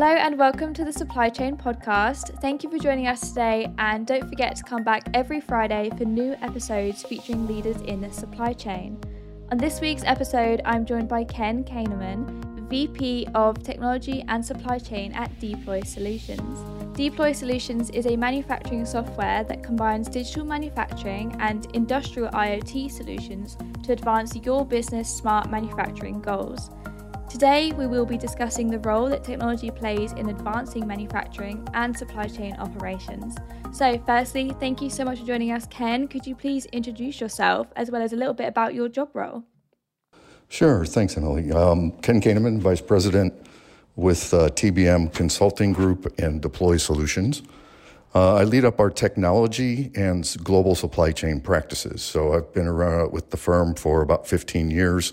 Hello and welcome to the Supply Chain Podcast. Thank you for joining us today, and don't forget to come back every Friday for new episodes featuring leaders in the supply chain. On this week's episode, I'm joined by Ken Koenemann, VP of Technology and Supply Chain at Dploy Solutions. Dploy Solutions is a manufacturing software that combines digital manufacturing and industrial IoT solutions to advance your business smart manufacturing goals. Today, we will be discussing the role that technology plays in advancing manufacturing and supply chain operations. So, firstly, thank you so much for joining us, Ken. Could you please introduce yourself as well as a little bit about your job role? Sure. Thanks, Emily. Um, Ken Koenemann, Vice President with uh, TBM Consulting Group and Dploy Solutions. Uh, I lead up our technology and global supply chain practices. So I've been around with the firm for about 15 years.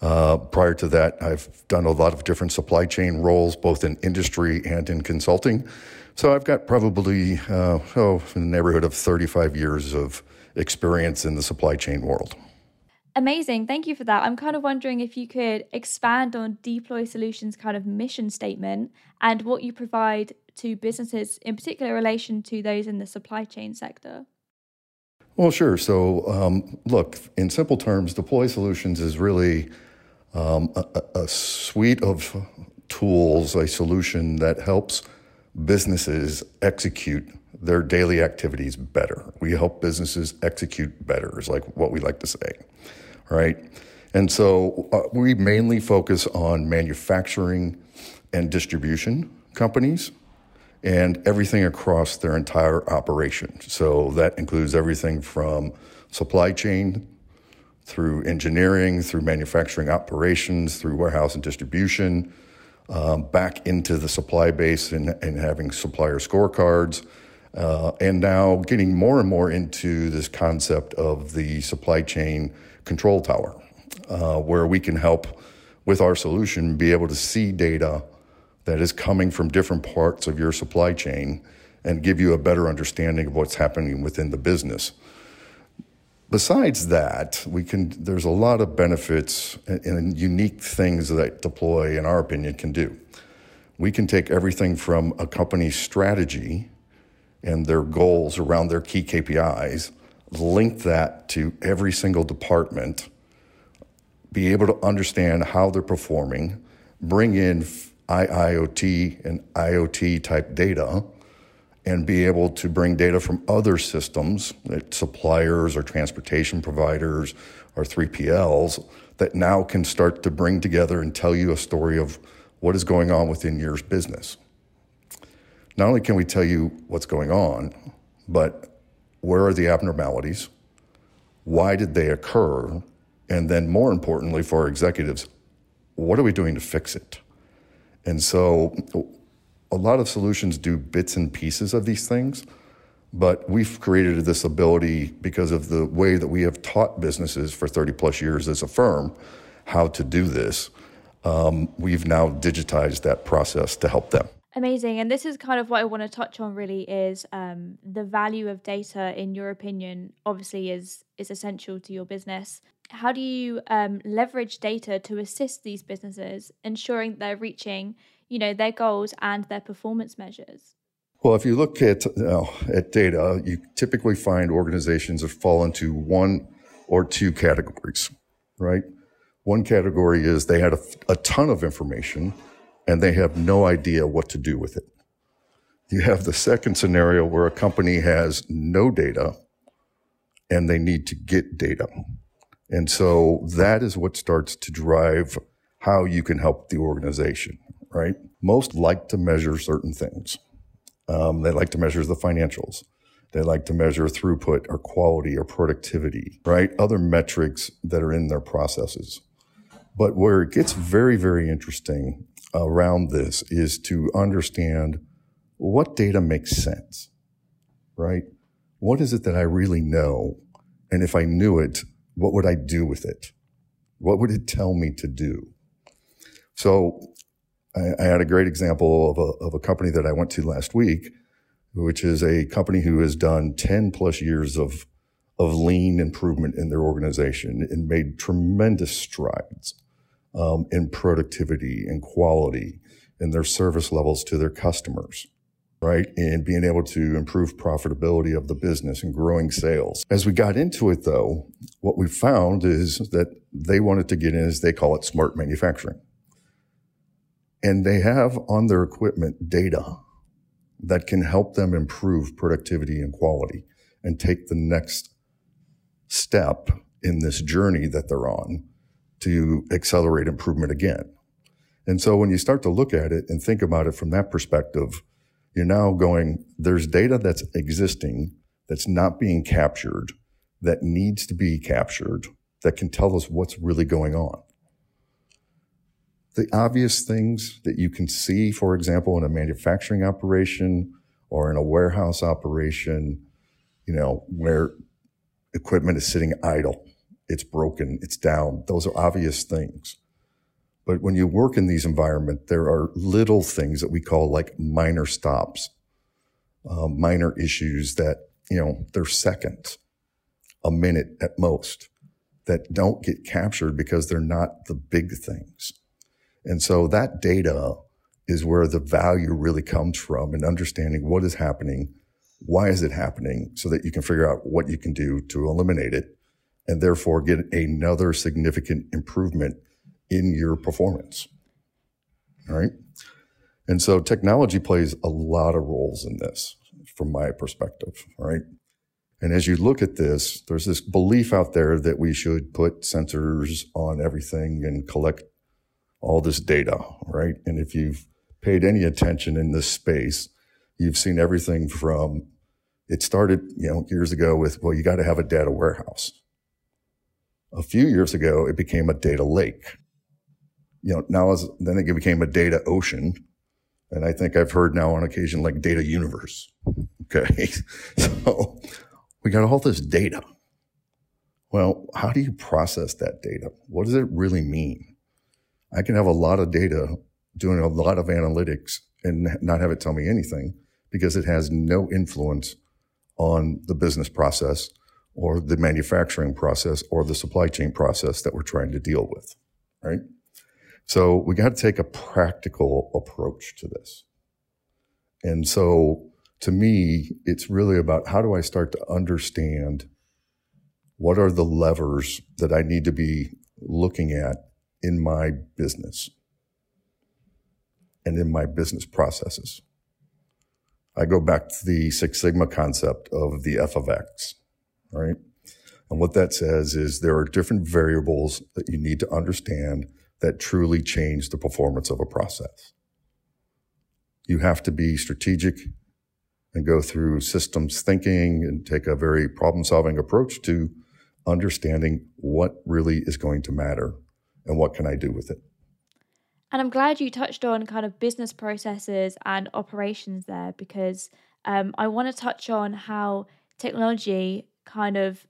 Uh, prior to that, I've done a lot of different supply chain roles, both in industry and in consulting. So I've got probably uh, oh, in the neighborhood of 35 years of experience in the supply chain world. Amazing. Thank you for that. I'm kind of wondering if you could expand on Dploy Solutions' kind of mission statement and what you provide to businesses, in particular in relation to those in the supply chain sector. Well, sure. So, um, look, in simple terms, Dploy Solutions is really um, a, a suite of tools, a solution that helps businesses execute their daily activities better. We help businesses execute better, is like what we like to say, right? And so uh, we mainly focus on manufacturing and distribution companies and everything across their entire operation. So that includes everything from supply chain through engineering, through manufacturing operations, through warehouse and distribution, um, back into the supply base and, and having supplier scorecards. Uh, and now getting more and more into this concept of the supply chain control tower, uh, where we can help with our solution be able to see data that is coming from different parts of your supply chain and give you a better understanding of what's happening within the business. Besides that, we can. There's a lot of benefits and, unique things that Dploy, in our opinion, can do. We can take everything from a company's strategy and their goals around their key KPIs, link that to every single department, be able to understand how they're performing, bring in IIoT and IoT type data, and be able to bring data from other systems, suppliers or transportation providers or 3PLs, that now can start to bring together and tell you a story of what is going on within your business. Not only can we tell you what's going on, but where are the abnormalities? Why did they occur? And then, more importantly, for our executives, what are we doing to fix it? And so, a lot of solutions do bits and pieces of these things, but we've created this ability because of the way that we have taught businesses for 30 plus years as a firm how to do this. Um, we've now digitized that process to help them. Amazing. And this is kind of what I want to touch on really is um, the value of data, in your opinion, obviously is is essential to your business. How do you um, leverage data to assist these businesses, ensuring they're reaching you know, their goals and their performance measures? Well, if you look at uh, at data, you typically find organizations that fall into one or two categories, right? One category is they had a, a ton of information and they have no idea what to do with it. You have the second scenario where a company has no data and they need to get data. And so that is what starts to drive how you can help the organization right? Most like to measure certain things. Um, they like to measure the financials. They like to measure throughput or quality or productivity, right? Other metrics that are in their processes. But where it gets very, very interesting around this is to understand what data makes sense, right? What is it that I really know? And if I knew it, what would I do with it? What would it tell me to do? So I, I had a great example of a, of a company that I went to last week, which is a company who has done 10 plus years of, of lean improvement in their organization and made tremendous strides um, in productivity and quality in their service levels to their customers, right? And being able to improve profitability of the business and growing sales. As we got into it though, what we found is that they wanted to get in, as they call it, smart manufacturing. And they have on their equipment data that can help them improve productivity and quality and take the next step in this journey that they're on to accelerate improvement again. And so when you start to look at it and think about it from that perspective, you're now going, there's data that's existing that's not being captured, that needs to be captured, that can tell us what's really going on. The obvious things that you can see, for example, in a manufacturing operation or in a warehouse operation, you know, where equipment is sitting idle, it's broken, it's down. Those are obvious things. But when you work in these environments, there are little things that we call like minor stops, uh, minor issues that, you know, they're seconds, a minute at most that don't get captured because they're not the big things. And so that data is where the value really comes from and understanding what is happening, why is it happening, so that you can figure out what you can do to eliminate it and therefore get another significant improvement in your performance. All right. And so technology plays a lot of roles in this from my perspective. Right. And as you look at this, there's this belief out there that we should put sensors on everything and collect all this data. Right. And if you've paid any attention in this space, you've seen everything from it started, you know, years ago with, well, you got to have a data warehouse. A few years ago, it became a data lake you know, now as, then it became a data ocean. And I think I've heard now on occasion like data universe. Okay. so we got all this data. Well, how do you process that data? What does it really mean? I can have a lot of data doing a lot of analytics and not have it tell me anything because it has no influence on the business process or the manufacturing process or the supply chain process that we're trying to deal with, right? So we got to take a practical approach to this. And so to me, it's really about how do I start to understand what are the levers that I need to be looking at in my business and in my business processes. I go back to the Six Sigma concept of the F of X, right? And what that says is there are different variables that you need to understand that truly change the performance of a process. You have to be strategic and go through systems thinking and take a very problem solving approach to understanding what really is going to matter and what can I do with it. And I'm glad you touched on kind of business processes and operations there because um, I want to touch on how technology kind of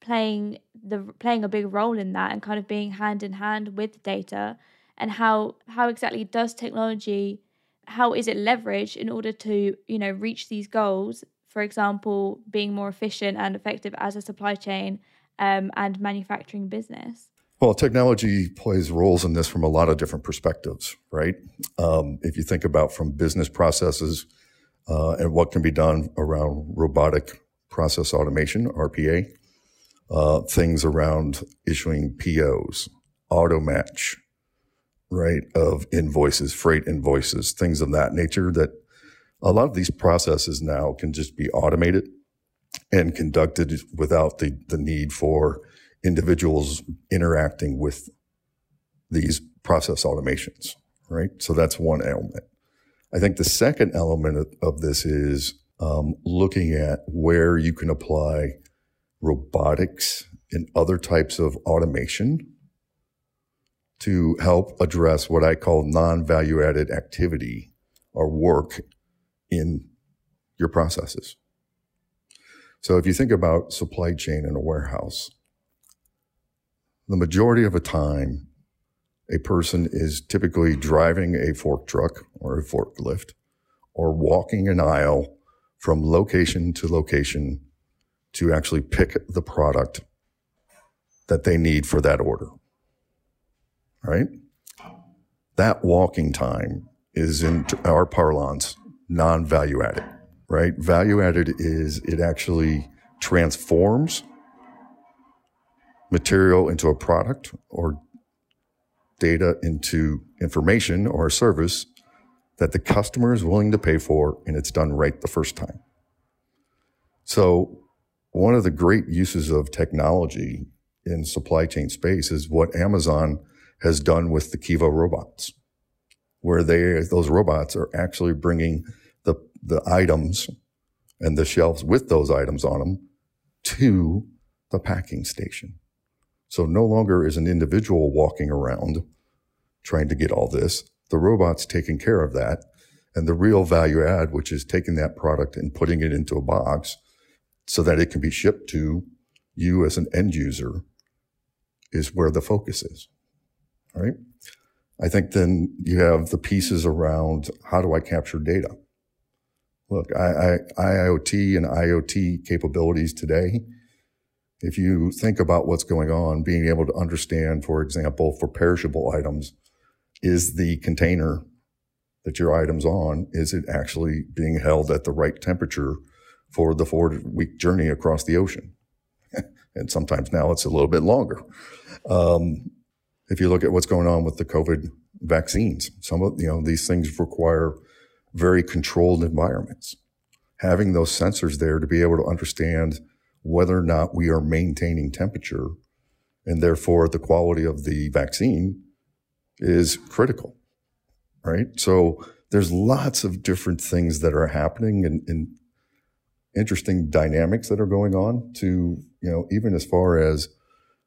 playing the playing a big role in that and kind of being hand in hand with data and how how exactly does technology how is it leveraged in order to you know reach these goals for example being more efficient and effective as a supply chain um, and manufacturing business well technology plays roles in this from a lot of different perspectives right? Um, if you think about from business processes uh, and what can be done around robotic process automation rpa uh, things around issuing POs, auto match, right, of invoices, freight invoices, things of that nature that a lot of these processes now can just be automated and conducted without the, the need for individuals interacting with these process automations, right? So that's one element. I think the second element of, this is um, looking at where you can apply robotics and other types of automation to help address what I call non-value added activity or work in your processes. So if you think about supply chain in a warehouse, the majority of the time, a person is typically driving a fork truck or a forklift or walking an aisle from location to location to actually pick the product that they need for that order. Right? That walking time is in our parlance non-value added, right? Value added is it actually transforms material into a product or data into information or a service that the customer is willing to pay for and it's done right the first time. So one of the great uses of technology in supply chain space is what Amazon has done with the Kiva robots, where they, those robots are actually bringing the, the items and the shelves with those items on them to the packing station. So no longer is an individual walking around trying to get all this. The robot's taking care of that. And the real value add, which is taking that product and putting it into a box so that it can be shipped to you as an end user is where the focus is. All right. I think then you have the pieces around how do I capture data? Look, I, I, IoT and IoT capabilities today, if you think about what's going on, being able to understand, for example, for perishable items, is the container that your item's on, is it actually being held at the right temperature for the four week journey across the ocean? and sometimes now it's a little bit longer. Um, if you look at what's going on with the COVID vaccines, some of you know these things require very controlled environments. Having those sensors there to be able to understand whether or not we are maintaining temperature and therefore the quality of the vaccine is critical, right? So there's lots of different things that are happening and, and interesting dynamics that are going on to, you know, even as far as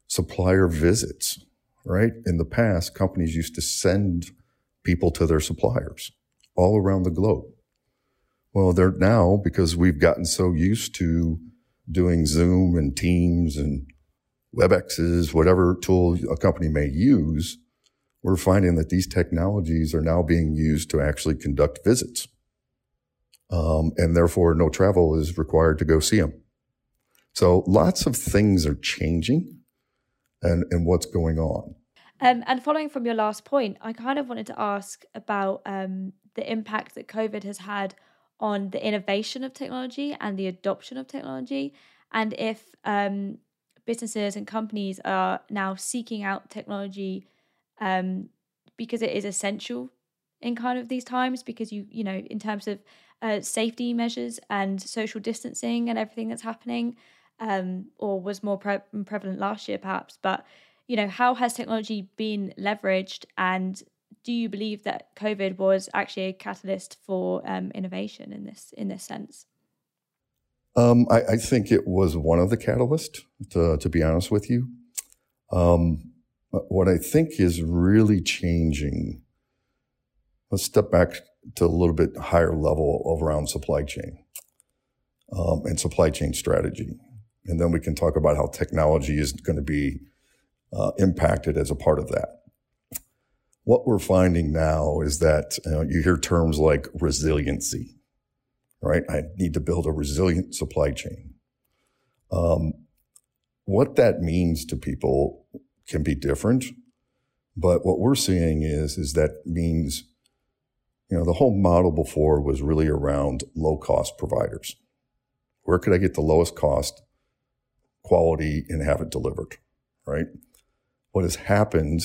supplier visits, right? In the past, companies used to send people to their suppliers all around the globe. Well, they're now, because we've gotten so used to doing Zoom and Teams and WebExes, whatever tool a company may use, we're finding that these technologies are now being used to actually conduct visits. Um, and therefore, no travel is required to go see them. So lots of things are changing and, and what's going on. Um, and following from your last point, I kind of wanted to ask about um, the impact that COVID has had on the innovation of technology and the adoption of technology, and if um, businesses and companies are now seeking out technology um, because it is essential in kind of these times because you you know in terms of uh, safety measures and social distancing and everything that's happening um, or was more pre- prevalent last year perhaps but you know how has technology been leveraged and do you believe that covid was actually a catalyst for um, innovation in this in this sense? Um, I, I, think it was one of the catalysts to, to be honest with you. Um, what i think is really changing let's step back to a little bit higher level around supply chain um, and supply chain strategy. And then we can talk about how technology is going to be uh, impacted as a part of that. What we're finding now is that you, know, you hear terms like resiliency, right? I need to build a resilient supply chain. Um, what that means to people can be different, but what we're seeing is is that means, you know, the whole model before was really around low cost providers. Where could I get the lowest cost quality and have it delivered, right? What has happened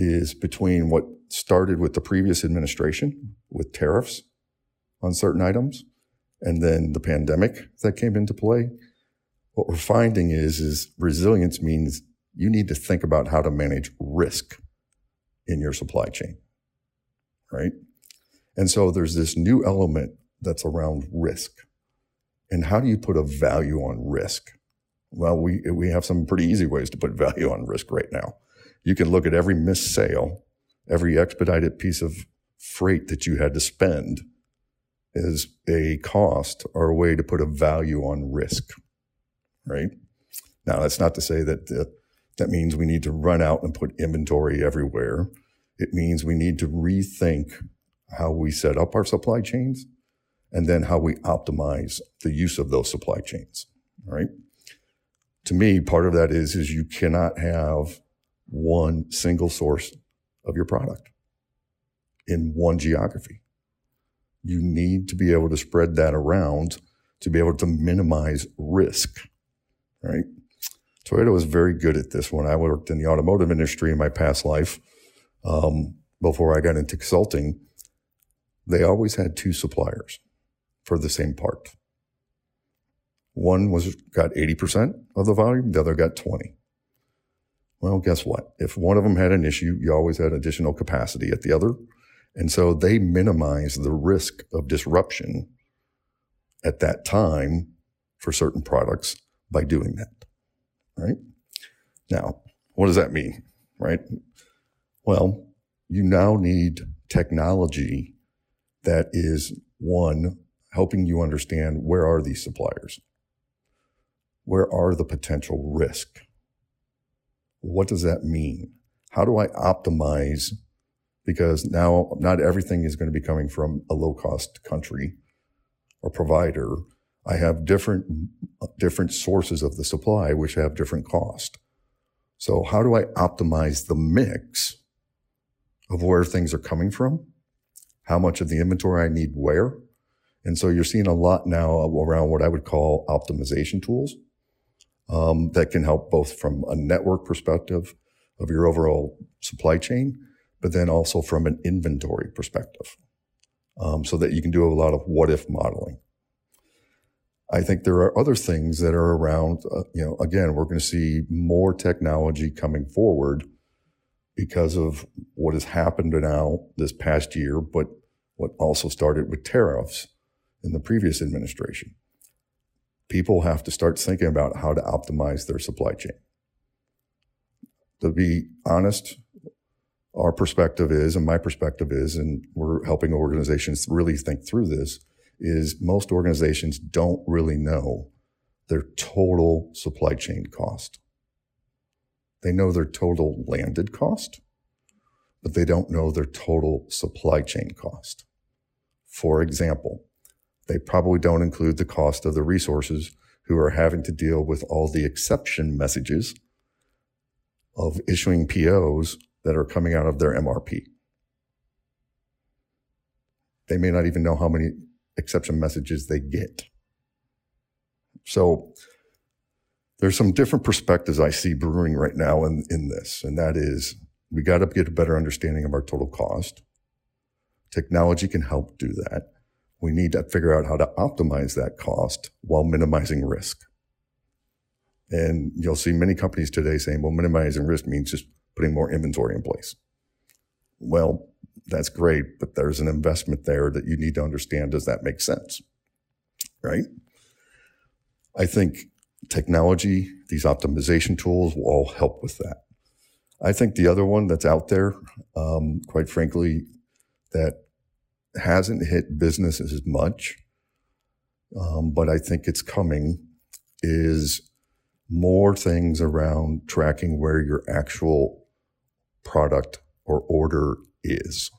is between what started with the previous administration with tariffs on certain items and then the pandemic that came into play. What we're finding is, is resilience means you need to think about how to manage risk in your supply chain, right? And so there's this new element that's around risk. And how do you put a value on risk? Well, we, we have some pretty easy ways to put value on risk right now. You can look at every missed sale, every expedited piece of freight that you had to spend as a cost or a way to put a value on risk, right? Now, that's not to say that uh, that means we need to run out and put inventory everywhere. It means we need to rethink how we set up our supply chains and then how we optimize the use of those supply chains. Right. To me, part of that is, is you cannot have one single source of your product. in one geography. You need to be able to spread that around to be able to minimize risk, right? Toyota was very good at this when I worked in the automotive industry in my past life. Um, before I got into consulting, they always had two suppliers for the same part. One was got 80% of the volume, the other got 20. Well, guess what? If one of them had an issue, you always had additional capacity at the other. And so they minimized the risk of disruption at that time for certain products by doing that. Right? Now, what does that mean? Right? Well, you now need technology that is one, helping you understand where are these suppliers? Where are the potential risk? What does that mean? How do I optimize? Because now not everything is going to be coming from a low cost country or provider. I have different, different sources of the supply, which have different cost. So how do I optimize the mix of where things are coming from? How much of the inventory I need where? And so you're seeing a lot now around what I would call optimization tools um, that can help both from a network perspective of your overall supply chain, but then also from an inventory perspective, um, so that you can do a lot of what if modeling. I think there are other things that are around. Uh, you know, again, we're going to see more technology coming forward because of what has happened now this past year, but what also started with tariffs in the previous administration people have to start thinking about how to optimize their supply chain. To be honest, our perspective is, and my perspective is, and we're helping organizations really think through this, is most organizations don't really know their total supply chain cost. They know their total landed cost, but they don't know their total supply chain cost. For example, they probably don't include the cost of the resources who are having to deal with all the exception messages of issuing POs that are coming out of their MRP. They may not even know how many exception messages they get. So there's some different perspectives I see brewing right now in, in this, and that is we got to get a better understanding of our total cost. Technology can help do that we need to figure out how to optimize that cost while minimizing risk. And you'll see many companies today saying, well, minimizing risk means just putting more inventory in place. Well, that's great, but there's an investment there that you need to understand. Does that make sense? Right? I think technology, these optimization tools will all help with that. I think the other one that's out there, um, quite frankly, that hasn't hit businesses as much, um, but I think it's coming, is more things around tracking where your actual product or order is.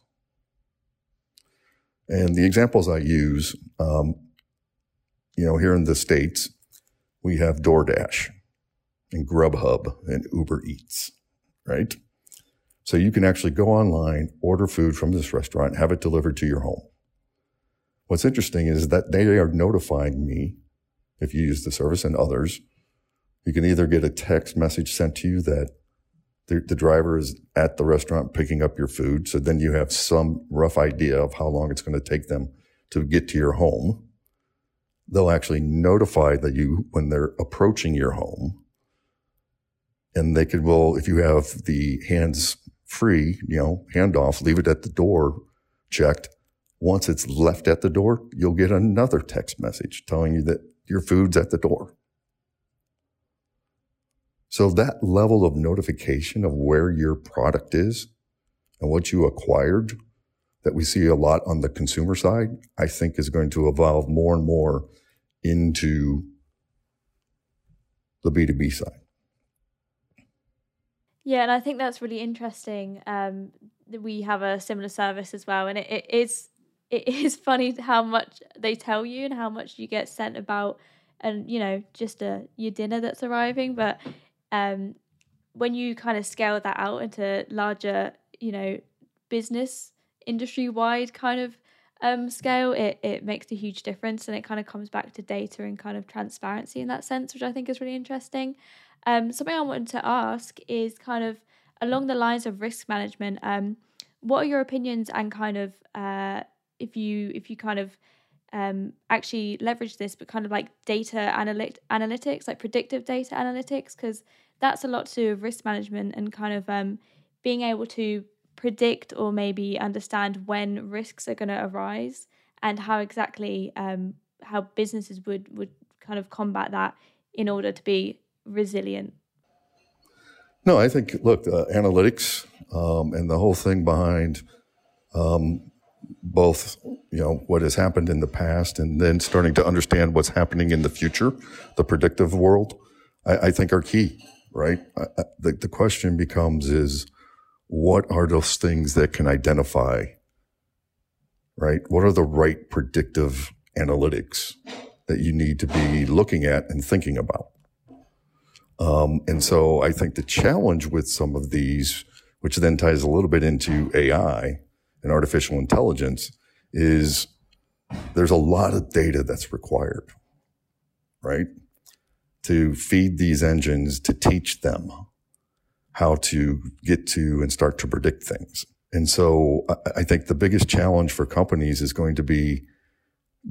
And the examples I use, um, you know, here in the States, we have DoorDash and Grubhub and Uber Eats, right? So you can actually go online, order food from this restaurant, have it delivered to your home. What's interesting is that they are notifying me if you use the service and others. You can either get a text message sent to you that the, the driver is at the restaurant picking up your food. So then you have some rough idea of how long it's going to take them to get to your home. They'll actually notify that you when they're approaching your home. And they could, well, if you have the hands free, you know, handoff, leave it at the door checked. Once it's left at the door, you'll get another text message telling you that your food's at the door. So that level of notification of where your product is and what you acquired that we see a lot on the consumer side, I think is going to evolve more and more into the B2B side. Yeah, and I think that's really interesting. Um, we have a similar service as well, and it, it is it is funny how much they tell you and how much you get sent about, and you know just a your dinner that's arriving. But um, when you kind of scale that out into larger, you know, business industry wide kind of um, scale, it, it makes a huge difference and it kind of comes back to data and kind of transparency in that sense, which I think is really interesting. Um, something I wanted to ask is kind of along the lines of risk management. Um, what are your opinions and kind of uh, if you if you kind of um, actually leverage this, but kind of like data analytic analytics, like predictive data analytics, because that's a lot to do with risk management and kind of um, being able to predict or maybe understand when risks are going to arise and how exactly um, how businesses would would kind of combat that in order to be resilient. No, I think look, uh, analytics um, and the whole thing behind um, both you know what has happened in the past and then starting to understand what's happening in the future, the predictive world, I, I think are key. Right. I, the, the question becomes is what are those things that can identify? Right. What are the right predictive analytics that you need to be looking at and thinking about? Um, and so I think the challenge with some of these, which then ties a little bit into AI, and artificial intelligence is there's a lot of data that's required, right? To feed these engines to teach them how to get to and start to predict things. And so I think the biggest challenge for companies is going to be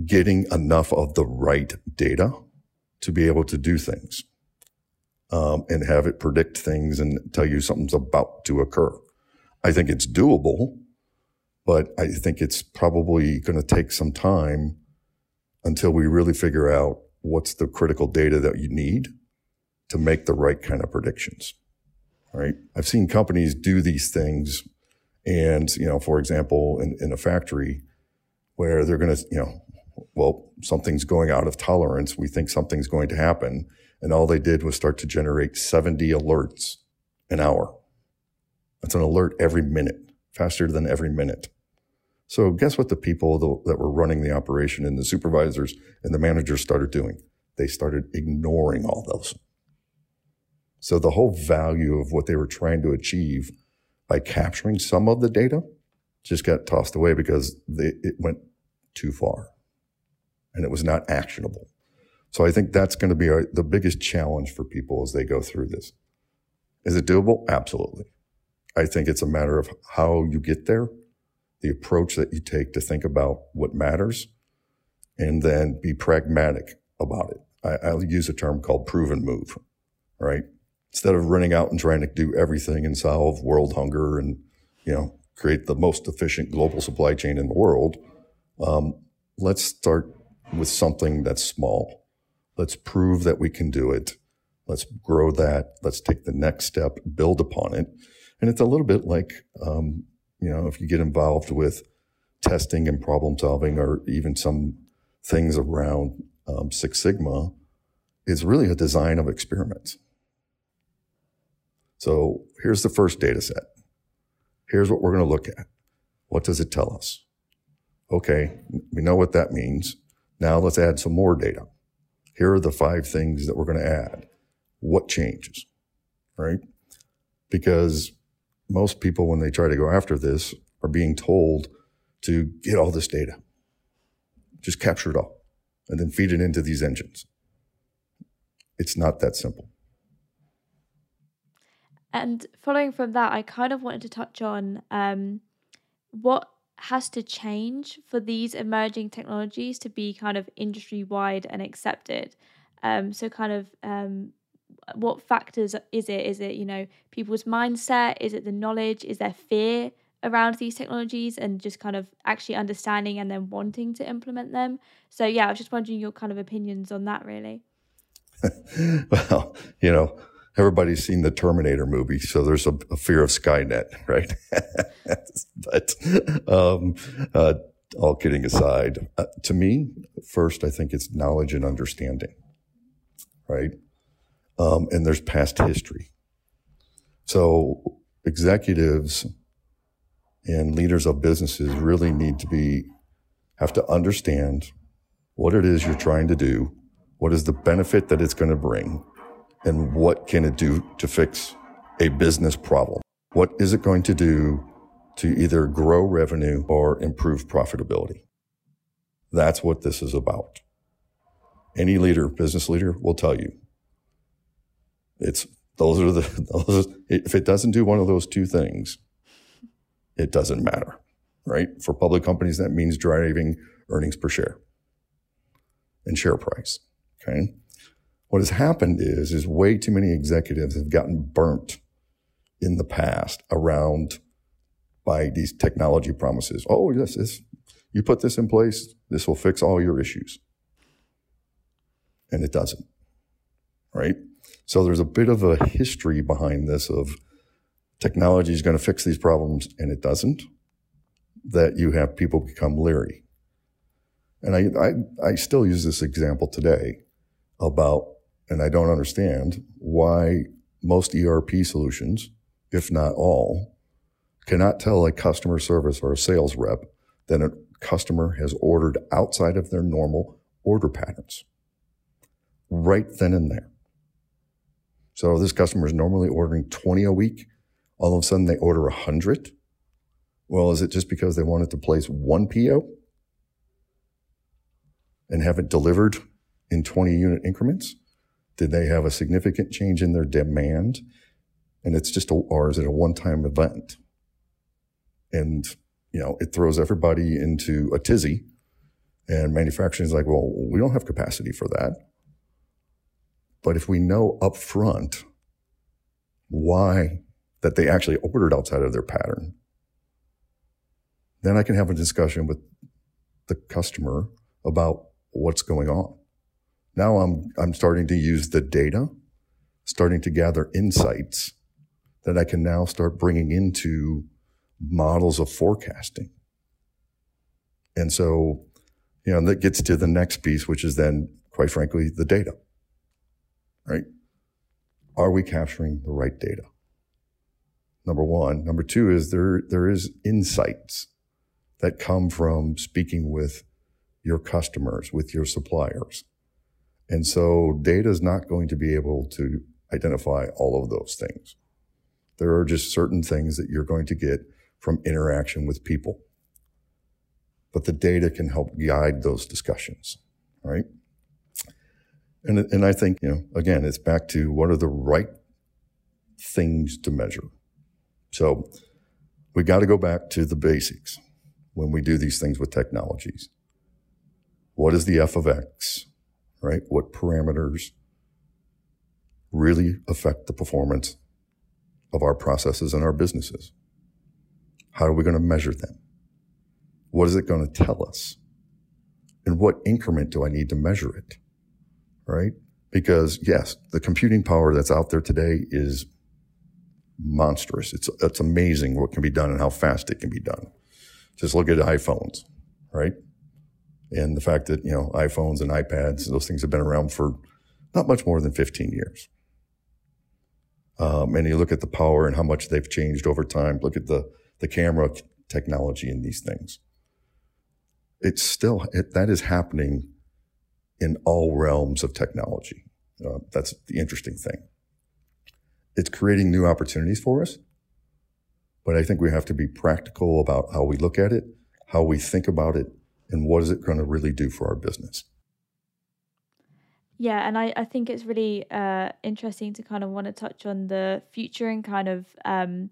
getting enough of the right data to be able to do things um, and have it predict things and tell you something's about to occur. I think it's doable but I think it's probably going to take some time until we really figure out what's the critical data that you need to make the right kind of predictions. Right. I've seen companies do these things and, you know, for example, in, in a factory where they're going to, you know, well, something's going out of tolerance. We think something's going to happen. And all they did was start to generate 70 alerts an hour. That's an alert every minute, faster than every minute. So guess what the people that were running the operation and the supervisors and the managers started doing? They started ignoring all those. So the whole value of what they were trying to achieve by capturing some of the data just got tossed away because they, it went too far and it was not actionable. So I think that's going to be our, the biggest challenge for people as they go through this. Is it doable? Absolutely. I think it's a matter of how you get there the approach that you take to think about what matters and then be pragmatic about it. I, will use a term called proven move, right? Instead of running out and trying to do everything and solve world hunger and, you know, create the most efficient global supply chain in the world, um, let's start with something that's small. Let's prove that we can do it. Let's grow that. Let's take the next step, build upon it. And it's a little bit like um, you know, if you get involved with testing and problem solving or even some things around um, Six Sigma, it's really a design of experiments. So here's the first data set. Here's what we're going to look at. What does it tell us? Okay, we know what that means. Now let's add some more data. Here are the five things that we're going to add. What changes? Right? Because most people, when they try to go after this, are being told to get all this data, just capture it all, and then feed it into these engines. It's not that simple. And following from that, I kind of wanted to touch on um, what has to change for these emerging technologies to be kind of industry wide and accepted. Um, so, kind of um, what factors is it? Is it, you know, people's mindset? Is it the knowledge? Is there fear around these technologies and just kind of actually understanding and then wanting to implement them? So, yeah, I was just wondering your kind of opinions on that, really. well, you know, everybody's seen the Terminator movie, so there's a, a fear of Skynet, right? but um, uh, all kidding aside, uh, to me, first, I think it's knowledge and understanding, right? um, and there's past history. So executives and leaders of businesses really need to be have to understand what it is you're trying to do, what is the benefit that it's going to bring, and what can it do to fix a business problem. What is it going to do to either grow revenue or improve profitability. That's what this is about. Any leader, business leader will tell you. It's those are the those, if it doesn't do one of those two things, it doesn't matter, right? For public companies, that means driving earnings per share and share price. Okay. What has happened is, is way too many executives have gotten burnt in the past around by these technology promises. Oh, yes, this, you put this in place, this will fix all your issues. And it doesn't, right? So there's a bit of a history behind this of technology is going to fix these problems and it doesn't, that you have people become leery. And I, I, I still use this example today about, and I don't understand why most ERP solutions, if not all, cannot tell a customer service or a sales rep that a customer has ordered outside of their normal order patterns right then and there. So this customer is normally ordering 20 a week. All of a sudden they order 100. Well, is it just because they wanted to place one PO and have it delivered in 20 unit increments? Did they have a significant change in their demand? And it's just a, or is it a one time event? And, you know, it throws everybody into a tizzy and manufacturing is like, well, we don't have capacity for that. But if we know up front why that they actually ordered outside of their pattern, then I can have a discussion with the customer about what's going on. Now I'm, I'm starting to use the data, starting to gather insights that I can now start bringing into models of forecasting. And so, you know, that gets to the next piece, which is then, quite frankly, the data, right? Are we capturing the right data? Number one. Number two is there, there is insights that come from speaking with your customers, with your suppliers. And so data is not going to be able to identify all of those things. There are just certain things that you're going to get from interaction with people. But the data can help guide those discussions, right? And, and I think, you know, again, it's back to what are the right things to measure. So we got to go back to the basics when we do these things with technologies. What is the f of x, right? What parameters really affect the performance of our processes and our businesses? How are we going to measure them? What is it going to tell us? In what increment do I need to measure it? Right? Because yes, the computing power that's out there today is monstrous. It's, it's amazing what can be done and how fast it can be done. Just look at iPhones, right? And the fact that, you know, iPhones and iPads, and those things have been around for not much more than 15 years. Um, and you look at the power and how much they've changed over time. Look at the the camera technology in these things. It's still, it, that is happening in all realms of technology. Uh, that's the interesting thing. It's creating new opportunities for us, but I think we have to be practical about how we look at it, how we think about it, and what is it going to really do for our business. Yeah, and I, I think it's really uh, interesting to kind of want to touch on the future and kind of um,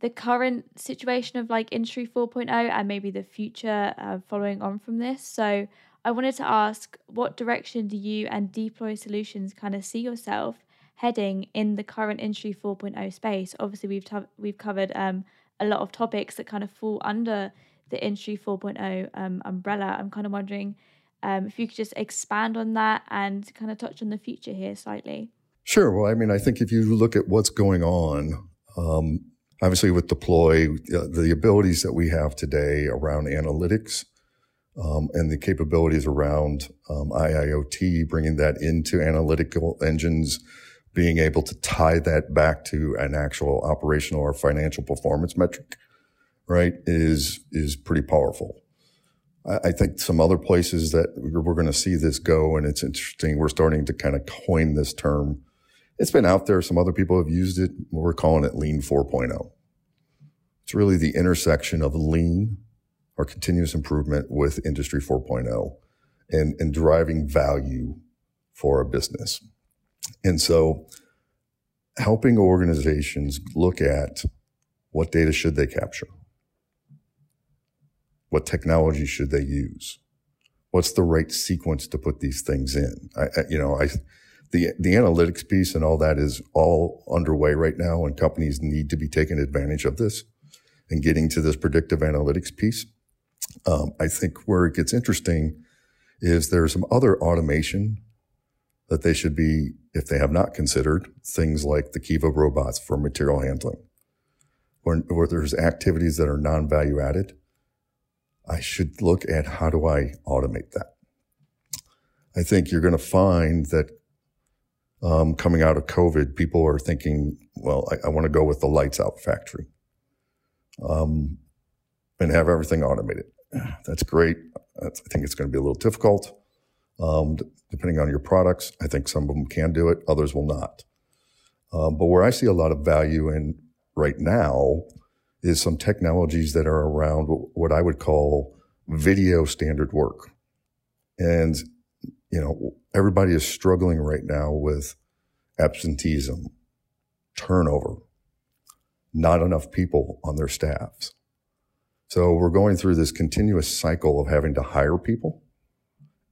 the current situation of like industry 4.0 and maybe the future uh, following on from this so i wanted to ask what direction do you and Dploy Solutions kind of see yourself heading in the current industry 4.0 space obviously we've t- we've covered um, a lot of topics that kind of fall under the industry 4.0 um, umbrella. I'm kind of wondering um, if you could just expand on that and kind of touch on the future here slightly. Sure. Well i mean i think if you look at what's going on um, obviously with Dploy uh, the abilities that we have today around analytics um, and the capabilities around um, IIoT, bringing that into analytical engines, being able to tie that back to an actual operational or financial performance metric, right, is is pretty powerful. I, I think some other places that we're, going to see this go, and it's interesting. We're starting to kind of coin this term it's been out there. Some other people have used it. We're calling it Lean 4.0. It's really the intersection of lean or continuous improvement with Industry 4.0 and, and driving value for a business. And so helping organizations look at what data should they capture? What technology should they use? What's the right sequence to put these things in? I, I, you know, I, the, the analytics piece and all that is all underway right now and companies need to be taking advantage of this and getting to this predictive analytics piece. Um, I think where it gets interesting is there's some other automation that they should be, if they have not considered, things like the Kiva robots for material handling, where, where there's activities that are non-value added. I should look at how do I automate that? I think you're going to find that um, coming out of COVID, people are thinking, well, I, I want to go with the lights out factory um, and have everything automated. That's great. That's, I think it's going to be a little difficult. Um, depending on your products, I think some of them can do it, others will not. Um, but where I see a lot of value in right now is some technologies that are around what I would call video standard work. And, you know, everybody is struggling right now with absenteeism, turnover, not enough people on their staffs. So we're going through this continuous cycle of having to hire people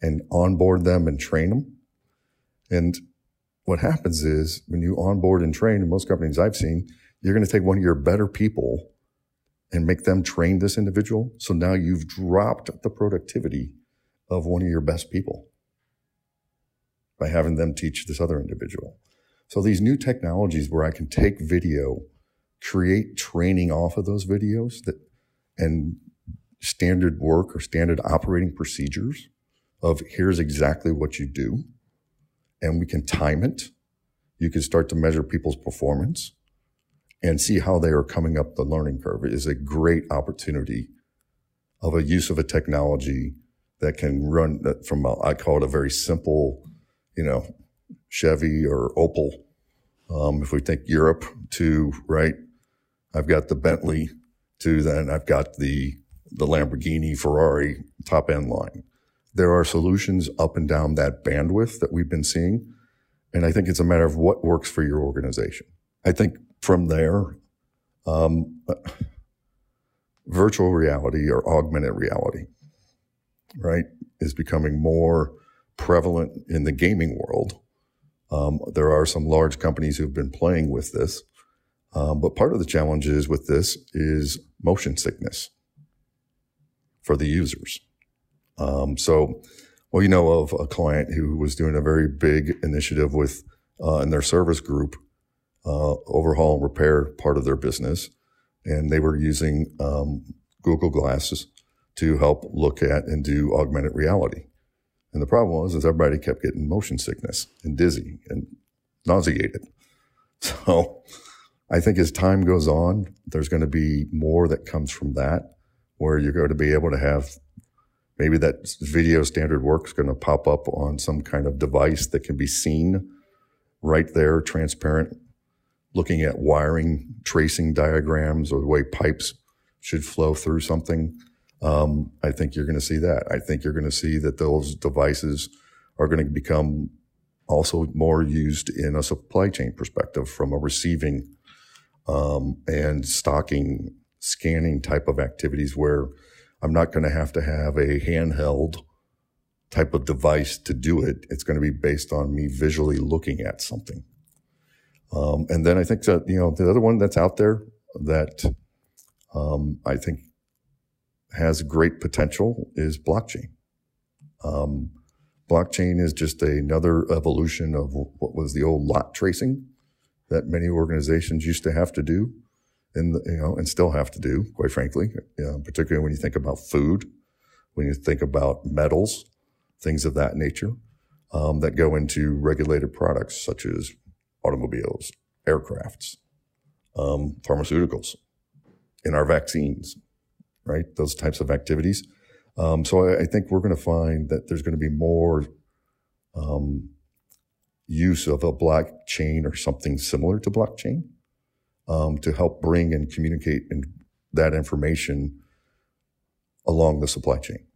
and onboard them and train them. And what happens is when you onboard and train, in most companies I've seen, you're going to take one of your better people and make them train this individual. So now you've dropped the productivity of one of your best people by having them teach this other individual. So these new technologies where I can take video, create training off of those videos that, and standard work or standard operating procedures of here's exactly what you do. And we can time it. You can start to measure people's performance and see how they are coming up the learning curve is a great opportunity of a use of a technology that can run from a, I call it a very simple, you know, Chevy or Opel. Um, if we think Europe to right, I've got the Bentley to then I've got the the Lamborghini, Ferrari top end line. There are solutions up and down that bandwidth that we've been seeing. And I think it's a matter of what works for your organization. I think from there, um, virtual reality or augmented reality, right, is becoming more prevalent in the gaming world. Um, there are some large companies who've been playing with this. Um, but part of the challenges with this is motion sickness for the users. Um, so, well, you know of a client who was doing a very big initiative with uh, in their service group uh, overhaul and repair part of their business. And they were using um, Google Glasses to help look at and do augmented reality. And the problem was is everybody kept getting motion sickness and dizzy and nauseated. So I think as time goes on, there's going to be more that comes from that, where you're going to be able to have maybe that video standard work is going to pop up on some kind of device that can be seen right there, transparent looking at wiring tracing diagrams or the way pipes should flow through something. Um, I think you're going to see that. I think you're going to see that those devices are going to become also more used in a supply chain perspective from a receiving um, and stocking, scanning type of activities where I'm not going to have to have a handheld type of device to do it. It's going to be based on me visually looking at something. Um, and then I think that, you know, the other one that's out there that um, I think has great potential is blockchain. Um, blockchain is just another evolution of what was the old lot tracing that many organizations used to have to do and, you know, and still have to do, quite frankly, you know, particularly when you think about food, when you think about metals, things of that nature um, that go into regulated products such as automobiles, aircrafts, um, pharmaceuticals, in our vaccines, right? Those types of activities. Um, so I, I, think we're going to find that there's going to be more um, use of a blockchain or something similar to blockchain um, to help bring and communicate and that information along the supply chain.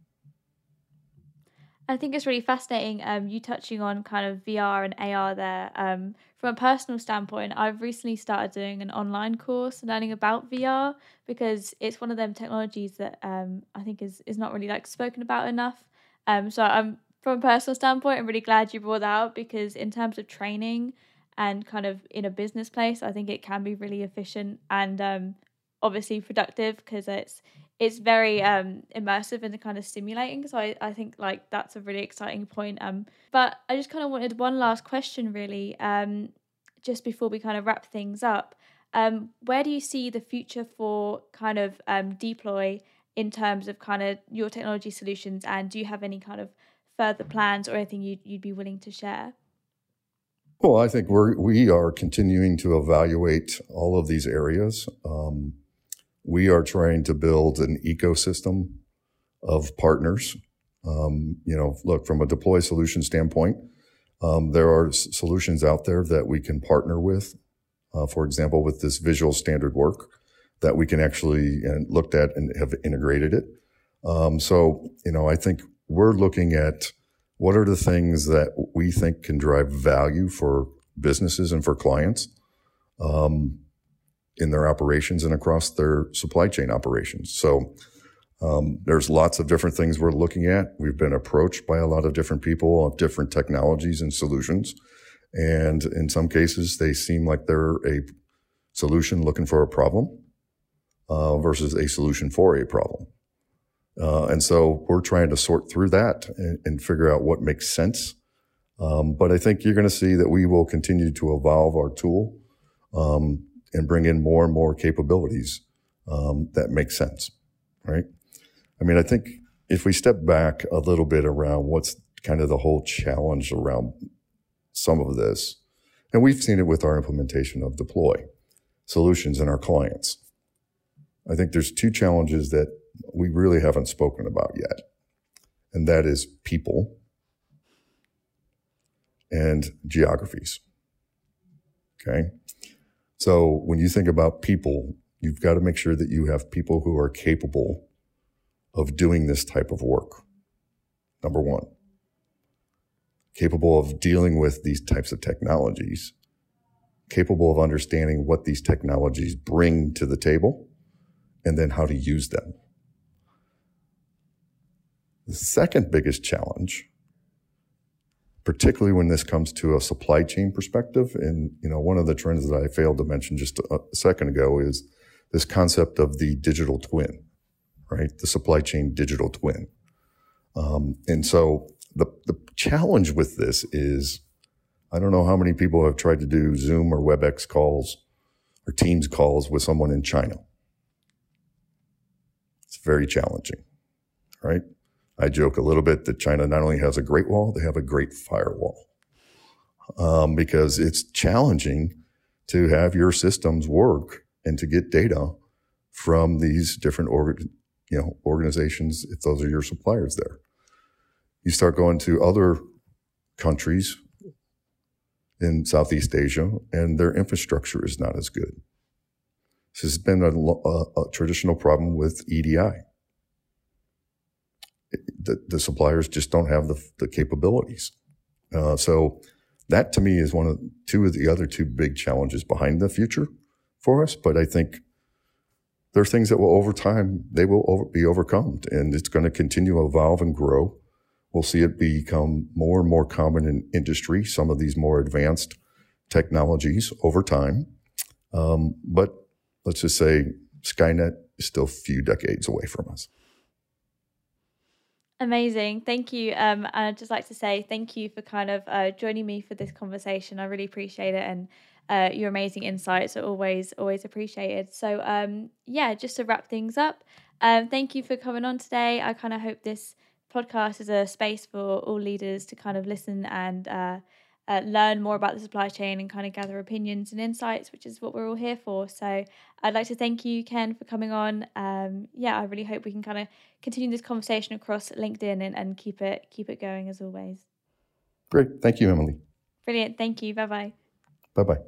I think it's really fascinating. Um, you touching on kind of VR and AR there. Um, from a personal standpoint, I've recently started doing an online course learning about VR because it's one of them technologies that um, I think is is not really like spoken about enough. Um, so I'm from a personal standpoint, I'm really glad you brought that out because in terms of training and kind of in a business place, I think it can be really efficient and um, obviously productive because it's it's very um, immersive and kind of stimulating. So I, I think like that's a really exciting point. Um, but I just kind of wanted one last question really, um, just before we kind of wrap things up. Um, where do you see the future for kind of um, Dploy in terms of kind of your technology solutions, and do you have any kind of further plans or anything you'd, you'd be willing to share? Well, I think we're we are continuing to evaluate all of these areas. Um, we are trying to build an ecosystem of partners. Um, you know, look from a Dploy solution standpoint, um, there are s- solutions out there that we can partner with. Uh, for example, with this visual standard work that we can actually and looked at and have integrated it. Um, so, you know, I think we're looking at what are the things that we think can drive value for businesses and for clients. Um, in their operations and across their supply chain operations. So um, there's lots of different things we're looking at. We've been approached by a lot of different people of different technologies and solutions. And in some cases, they seem like they're a solution looking for a problem uh, versus a solution for a problem. Uh, and so we're trying to sort through that and, and figure out what makes sense. Um, but I think you're going to see that we will continue to evolve our tool um, and bring in more and more capabilities um, that make sense, right? I mean, I think if we step back a little bit around what's kind of the whole challenge around some of this, and we've seen it with our implementation of Dploy Solutions in our clients. I think there's two challenges that we really haven't spoken about yet, and that is people and geographies. Okay. So when you think about people, you've got to make sure that you have people who are capable of doing this type of work. Number one, capable of dealing with these types of technologies, capable of understanding what these technologies bring to the table, and then how to use them. The second biggest challenge particularly when this comes to a supply chain perspective. And, you know, one of the trends that I failed to mention just a second ago is this concept of the digital twin, right? The supply chain digital twin. Um, and so the, the challenge with this is, I don't know how many people have tried to do Zoom or WebEx calls or Teams calls with someone in China. It's very challenging, right? I joke a little bit that China not only has a great wall, they have a great firewall. Um, because it's challenging to have your systems work and to get data from these different org- you know, organizations if those are your suppliers there. You start going to other countries in Southeast Asia and their infrastructure is not as good. This has been a, a, a traditional problem with EDI the, the suppliers just don't have the, the capabilities. Uh, so that to me is one of two of the other two big challenges behind the future for us. But I think there are things that will over time they will over, be overcome, and it's going to continue to evolve and grow. We'll see it become more and more common in industry. Some of these more advanced technologies over time, um, but let's just say Skynet is still a few decades away from us. Amazing. Thank you. Um, and I'd just like to say thank you for kind of uh, joining me for this conversation. I really appreciate it. And uh, your amazing insights are always, always appreciated. So, um, yeah, just to wrap things up, um, thank you for coming on today. I kind of hope this podcast is a space for all leaders to kind of listen and uh, uh, learn more about the supply chain and kind of gather opinions and insights, which is what we're all here for. So I'd like to thank you, Ken, for coming on. Um, yeah, I really hope we can kind of continue this conversation across LinkedIn and, and keep it keep it going as always. Great, thank you, Emily. Brilliant, thank you. Bye bye. Bye bye.